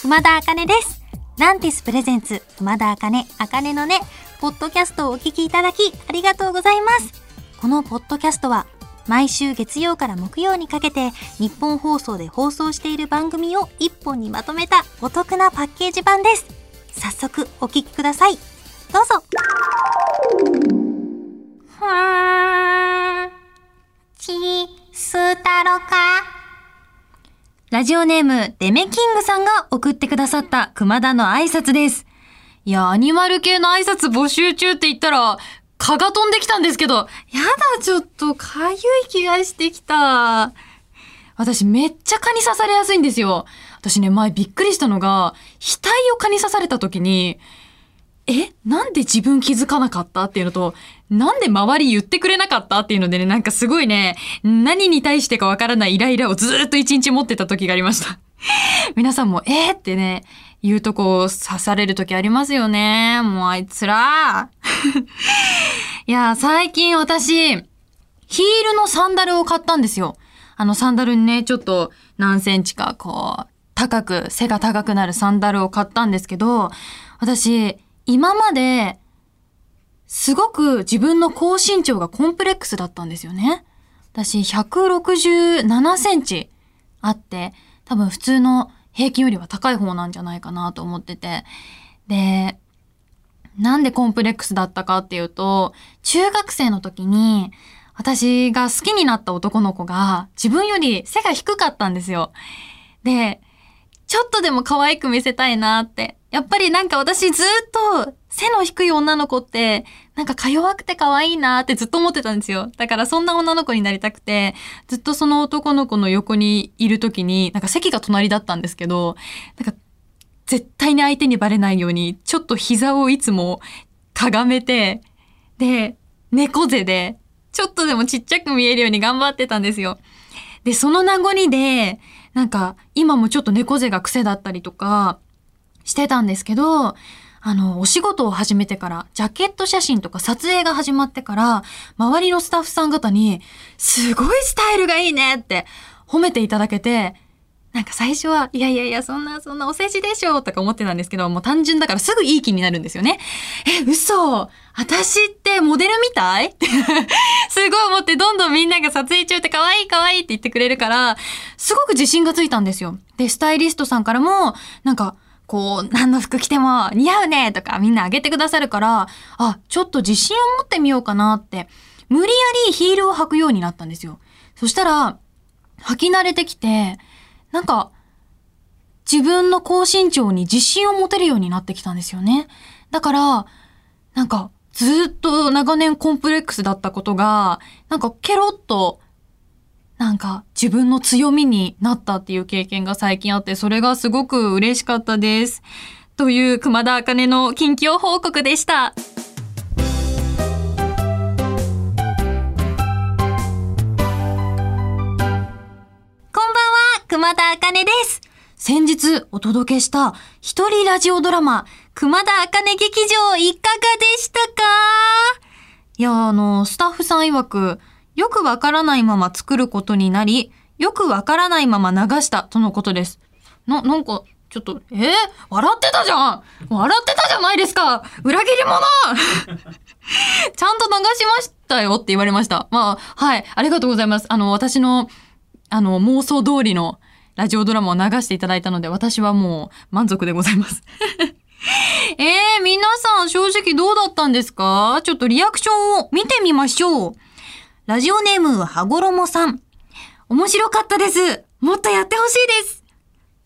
熊田茜です。ランティスプレゼンツ、熊田茜、茜のね、ポッドキャストをお聞きいただき、ありがとうございます。このポッドキャストは、毎週月曜から木曜にかけて、日本放送で放送している番組を一本にまとめたお得なパッケージ版です。早速、お聞きください。どうぞ。ラジオネーム、デメキングさんが送ってくださった熊田の挨拶です。いや、アニマル系の挨拶募集中って言ったら、蚊が飛んできたんですけど、やだ、ちょっと、かゆい気がしてきた。私めっちゃ蚊に刺されやすいんですよ。私ね、前びっくりしたのが、額を蚊に刺された時に、え？なんで自分気づかなかった？っていうのと、なんで周り言ってくれなかった？っていうのでね、なんかすごいね、何に対してかわからないイライラをずっと一日持ってた時がありました。皆さんも、えー、ってね、言うとこう刺される時ありますよね。もうあいつら。いや、最近私、ヒールのサンダルを買ったんですよ。あのサンダルにね、ちょっと何センチかこう、高く、背が高くなるサンダルを買ったんですけど、私、今まで、すごく自分の高身長がコンプレックスだったんですよね。私、167センチあって、多分普通の平均よりは高い方なんじゃないかなと思ってて。で、なんでコンプレックスだったかっていうと、中学生の時に、私が好きになった男の子が自分より背が低かったんですよ。で、ちょっとでも可愛く見せたいなって。やっぱりなんか私ずっと背の低い女の子って、なんかか弱くて可愛いなってずっと思ってたんですよ。だからそんな女の子になりたくて、ずっとその男の子の横にいる時に、なんか席が隣だったんですけど、なんか絶対に相手にバレないように、ちょっと膝をいつもかがめて、で、猫背で、ちょっとでもちっちゃく見えるように頑張ってたんですよ。で、その名残で、なんか今もちょっと猫背が癖だったりとかしてたんですけど、あの、お仕事を始めてから、ジャケット写真とか撮影が始まってから、周りのスタッフさん方に、すごいスタイルがいいねって褒めていただけて、なんか最初は、いやいやいや、そんな、そんなお世辞でしょとか思ってたんですけど、もう単純だからすぐいい気になるんですよね。え、嘘私ってモデルみたい？っ てすごい思って、どんどんみんなが撮影中って可愛い可愛いって言ってくれるから、すごく自信がついたんですよ。で、スタイリストさんからも、なんか、こう、何の服着ても似合うねとかみんなあげてくださるから、あ、ちょっと自信を持ってみようかなって、無理やりヒールを履くようになったんですよ。そしたら、履き慣れてきて、なんか、自分の高身長に自信を持てるようになってきたんですよね。だから、なんか、ずっと長年コンプレックスだったことが、なんかケロッと、なんか自分の強みになったっていう経験が最近あって、それがすごく嬉しかったです。という熊田茜の近況報告でした。です。先日お届けした一人ラジオドラマ、熊田茜劇場いかがでしたか？いや、あの、スタッフさん曰く、よくわからないまま作ることになり、よくわからないまま流したとのことです。な、なんか、ちょっと、え？ー、笑ってたじゃん笑ってたじゃないですか裏切り者 ちゃんと流しましたよって言われました。まあ、はい、ありがとうございます。あの、私の、あの、妄想通りのラジオドラマを流していただいたので、私はもう満足でございます。えー、皆さん正直どうだったんですか？ちょっとリアクションを見てみましょう。ラジオネームはごろもさん。面白かったです。もっとやってほしいです。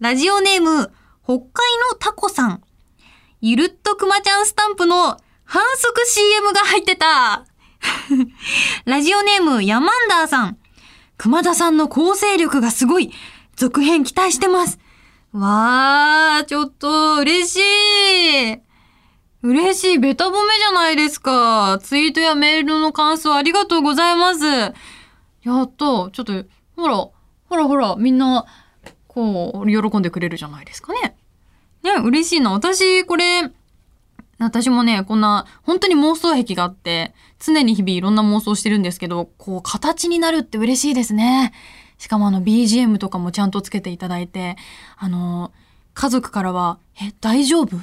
ラジオネーム、北海のタコさん。ゆるっとくまちゃんスタンプの反則 CM が入ってた。ラジオネーム、ヤマンダーさん。熊田さんの構成力がすごい。続編期待してます。わー、ちょっと、嬉しい。嬉しい。ベタ褒めじゃないですか。ツイートやメールの感想ありがとうございます。やった。ちょっと、ほら、ほらほら、みんな、こう、喜んでくれるじゃないですかね。ね、嬉しいな。私、これ、私もね、こんな、本当に妄想癖があって、常に日々いろんな妄想してるんですけど、こう、形になるって嬉しいですね。しかもあの、BGM とかもちゃんとつけていただいて、あの、家族からは、え、大丈夫？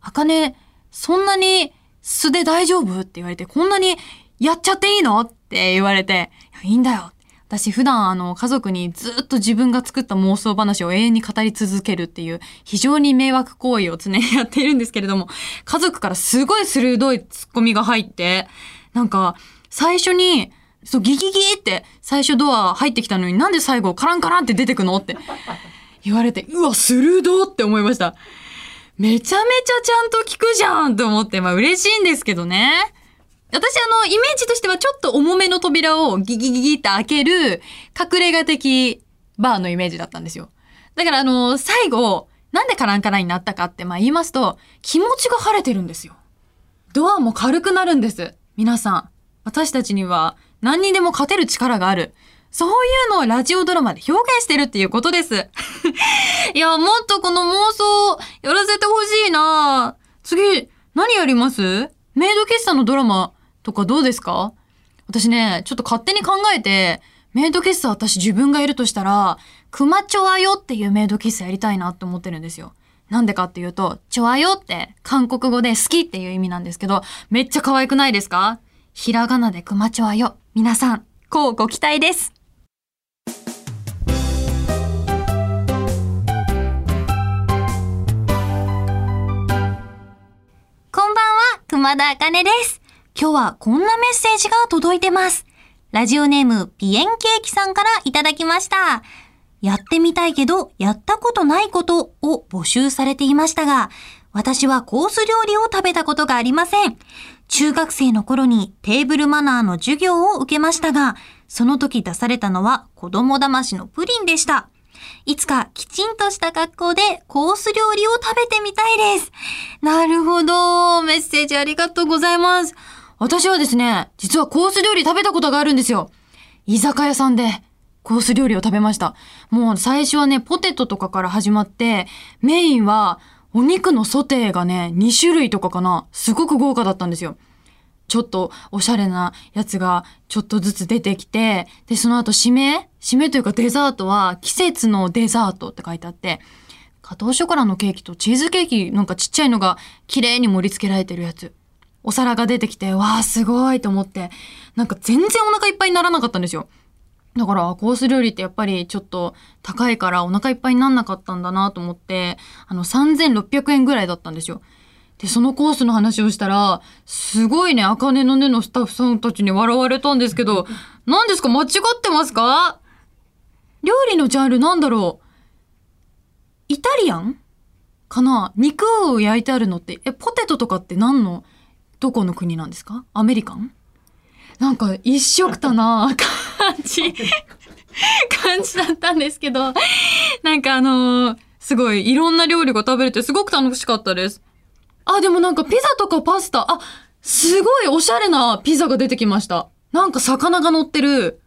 あかね、そんなに素で大丈夫？って言われて、こんなにやっちゃっていいの？って言われて、いいいんだよ。私普段あの家族にずっと自分が作った妄想話を永遠に語り続けるっていう非常に迷惑行為を常にやっているんですけれども、家族からすごい鋭いツッコミが入って、なんか最初に、そうギギギって最初ドア入ってきたのになんで最後カランカランって出てくのって言われて、うわ、鋭って思いました。めちゃめちゃちゃんと聞くじゃんと思って、まあ嬉しいんですけどね。私あの、イメージとしてはちょっと重めの扉をギギギギって開ける隠れ家的バーのイメージだったんですよ。だからあの、最後、なんでカランカランになったかってまあ言いますと、気持ちが晴れてるんですよ。ドアも軽くなるんです。皆さん。私たちには何にでも勝てる力がある。そういうのをラジオドラマで表現してるっていうことです。いや、もっとこの妄想やらせてほしいな次、何やります？メイド喫茶のドラマとかどうですか？私ね、ちょっと勝手に考えて、メイド喫茶私自分がいるとしたら、クマチョアヨっていうメイド喫茶やりたいなって思ってるんですよ。なんでかっていうと、チョアヨって韓国語で好きっていう意味なんですけど、めっちゃ可愛くないですか？ひらがなでクマチョアヨ。皆さん、こうご期待です。こんばんは、熊田茜です。今日はこんなメッセージが届いてます。ラジオネーム、ピエンケーキさんからいただきました。やってみたいけど、やったことないことを募集されていましたが、私はコース料理を食べたことがありません。中学生の頃にテーブルマナーの授業を受けましたが、その時出されたのは子供騙しのプリンでした。いつかきちんとした格好でコース料理を食べてみたいです。なるほど。メッセージありがとうございます。私はですね、実はコース料理食べたことがあるんですよ。居酒屋さんでコース料理を食べました。もう最初はね、ポテトとかから始まって、メインはお肉のソテーがね、2種類とかかな。すごく豪華だったんですよ。ちょっとおしゃれなやつがちょっとずつ出てきて、で、その後締め？締めというかデザートは季節のデザートって書いてあって、ガトーショコラのケーキとチーズケーキなんかちっちゃいのが綺麗に盛り付けられてるやつ。お皿が出てきて、わあ、すごいと思って、なんか全然お腹いっぱいにならなかったんですよ。だから、コース料理ってやっぱりちょっと高いからお腹いっぱいになんなかったんだなと思って、あの、3600円ぐらいだったんですよ。で、そのコースの話をしたら、すごいね、あかねのねのスタッフさんたちに笑われたんですけど、何ですか間違ってますか？料理のジャンルなんだろう？イタリアン？かな？肉を焼いてあるのって、え、ポテトとかって何の、どこの国なんですか？アメリカン？なんか一色たなじ、感じだったんですけど、なんかあのーすごいいろんな料理が食べれてすごく楽しかったです。あ、でもなんかピザとかパスタ、あ、すごいおしゃれなピザが出てきました。なんか魚が乗ってる。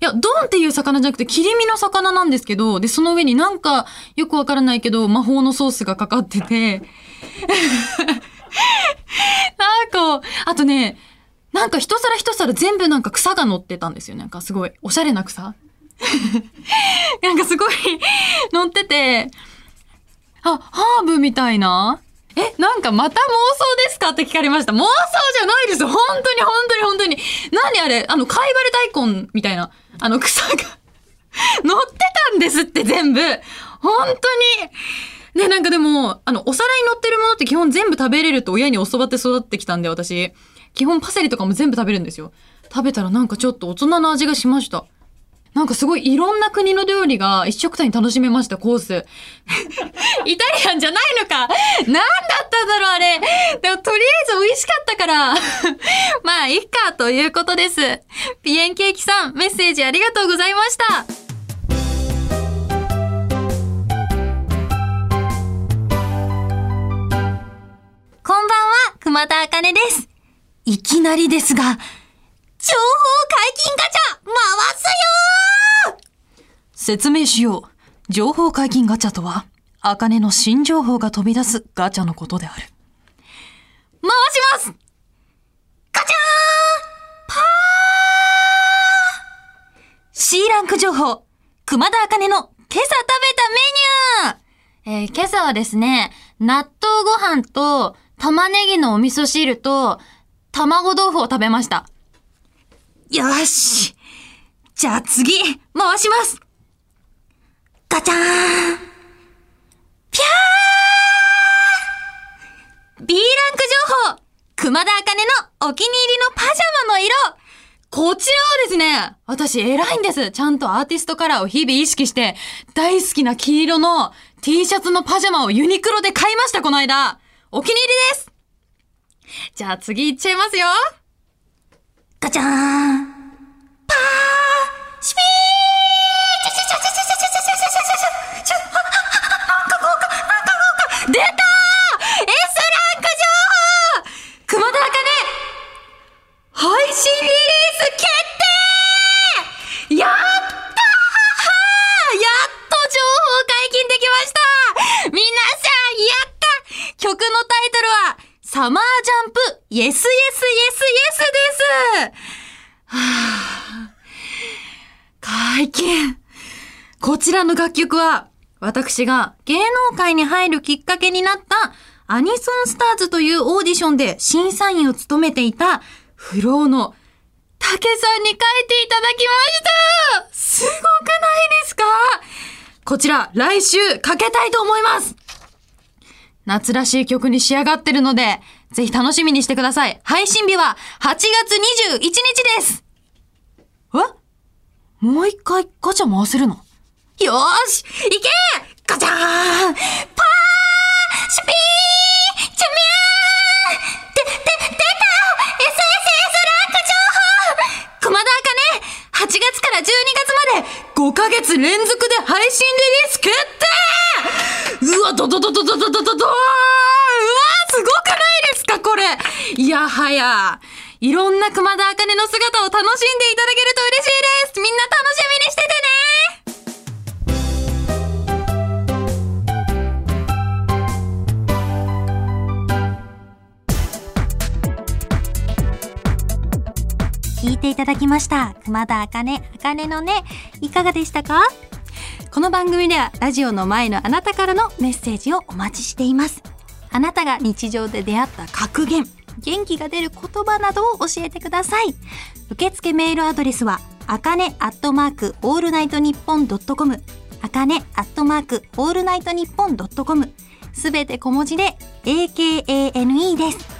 いや、ドンっていう魚じゃなくて切り身の魚なんですけど、で、その上になんかよくわからないけど魔法のソースがかかってて、なんか、あとね、なんか一皿一皿全部なんか草が乗ってたんですよ。なんかすごいおしゃれな草 なんかすごい乗ってて、あ、ハーブみたいなえ、なんかまた妄想ですかって聞かれました。妄想じゃないです本当に本当に本当に。何あれ？あの、貝割れ大根みたいな、あの草が乗ってたんですって全部本当にで、なんかでも、あの、お皿に乗ってるものって基本全部食べれると親に教わって育ってきたんで、私。基本パセリとかも全部食べるんですよ。食べたらなんかちょっと大人の味がしました。なんかすごいいろんな国の料理が一食単に楽しめました、コース。イタリアンじゃないのかなんだったんだろう、あれ。でもとりあえず美味しかったから。まあ、いいか、ということです。ピエンケーキさん、メッセージありがとうございました。こんばんは、熊田茜です。いきなりですが、情報解禁ガチャ回すよ説明しよう。情報解禁ガチャとは、アカネの新情報が飛び出すガチャのことである。回しますガチャーパー !C ランク情報、熊田アカネの今朝食べたメニューえー、今朝はですね、納豆ご飯と玉ねぎのお味噌汁と卵豆腐を食べました。よし。じゃあ次、回します。ガチャーン。ぴゃー !B ランク情報熊田茜のお気に入りのパジャマの色こちらはですね、私偉いんです。ちゃんとアーティストカラーを日々意識して、大好きな黄色の T シャツのパジャマをユニクロで買いました、この間。お気に入りですじゃあ次行っちゃいますよ。ガチャーン。パーシピーはぁ解禁こちらの楽曲は私が芸能界に入るきっかけになったアニソンスターズというオーディションで審査員を務めていたフローの竹さんに書いていただきました。すごくないですか？こちら来週かけたいと思います。夏らしい曲に仕上がってるので、ぜひ楽しみにしてください。配信日は8月21日です。え？もう一回ガチャ回せるの？よーし！いけ！ガチャーン！パーシュピーチュミャーで、で、出た !SSS ランク情報！熊田茜 !8 月から12月まで5ヶ月連続で配信リリース決定、ドドドドドドドドドーうわすごくないですかこれいやはや。いろんな熊田茜の姿を楽しんでいただけると嬉しいですみんな楽しみにしててね聞いていただきました。熊田茜、茜のね、いかがでしたか？この番組ではラジオの前のあなたからのメッセージをお待ちしています。あなたが日常で出会った格言、元気が出る言葉などを教えてください。受付メールアドレスは、あかねアットマークオールナイトニッポンドットコム、あかねアットマークオールナイトニッポンドットコム、すべて小文字で AKANE です。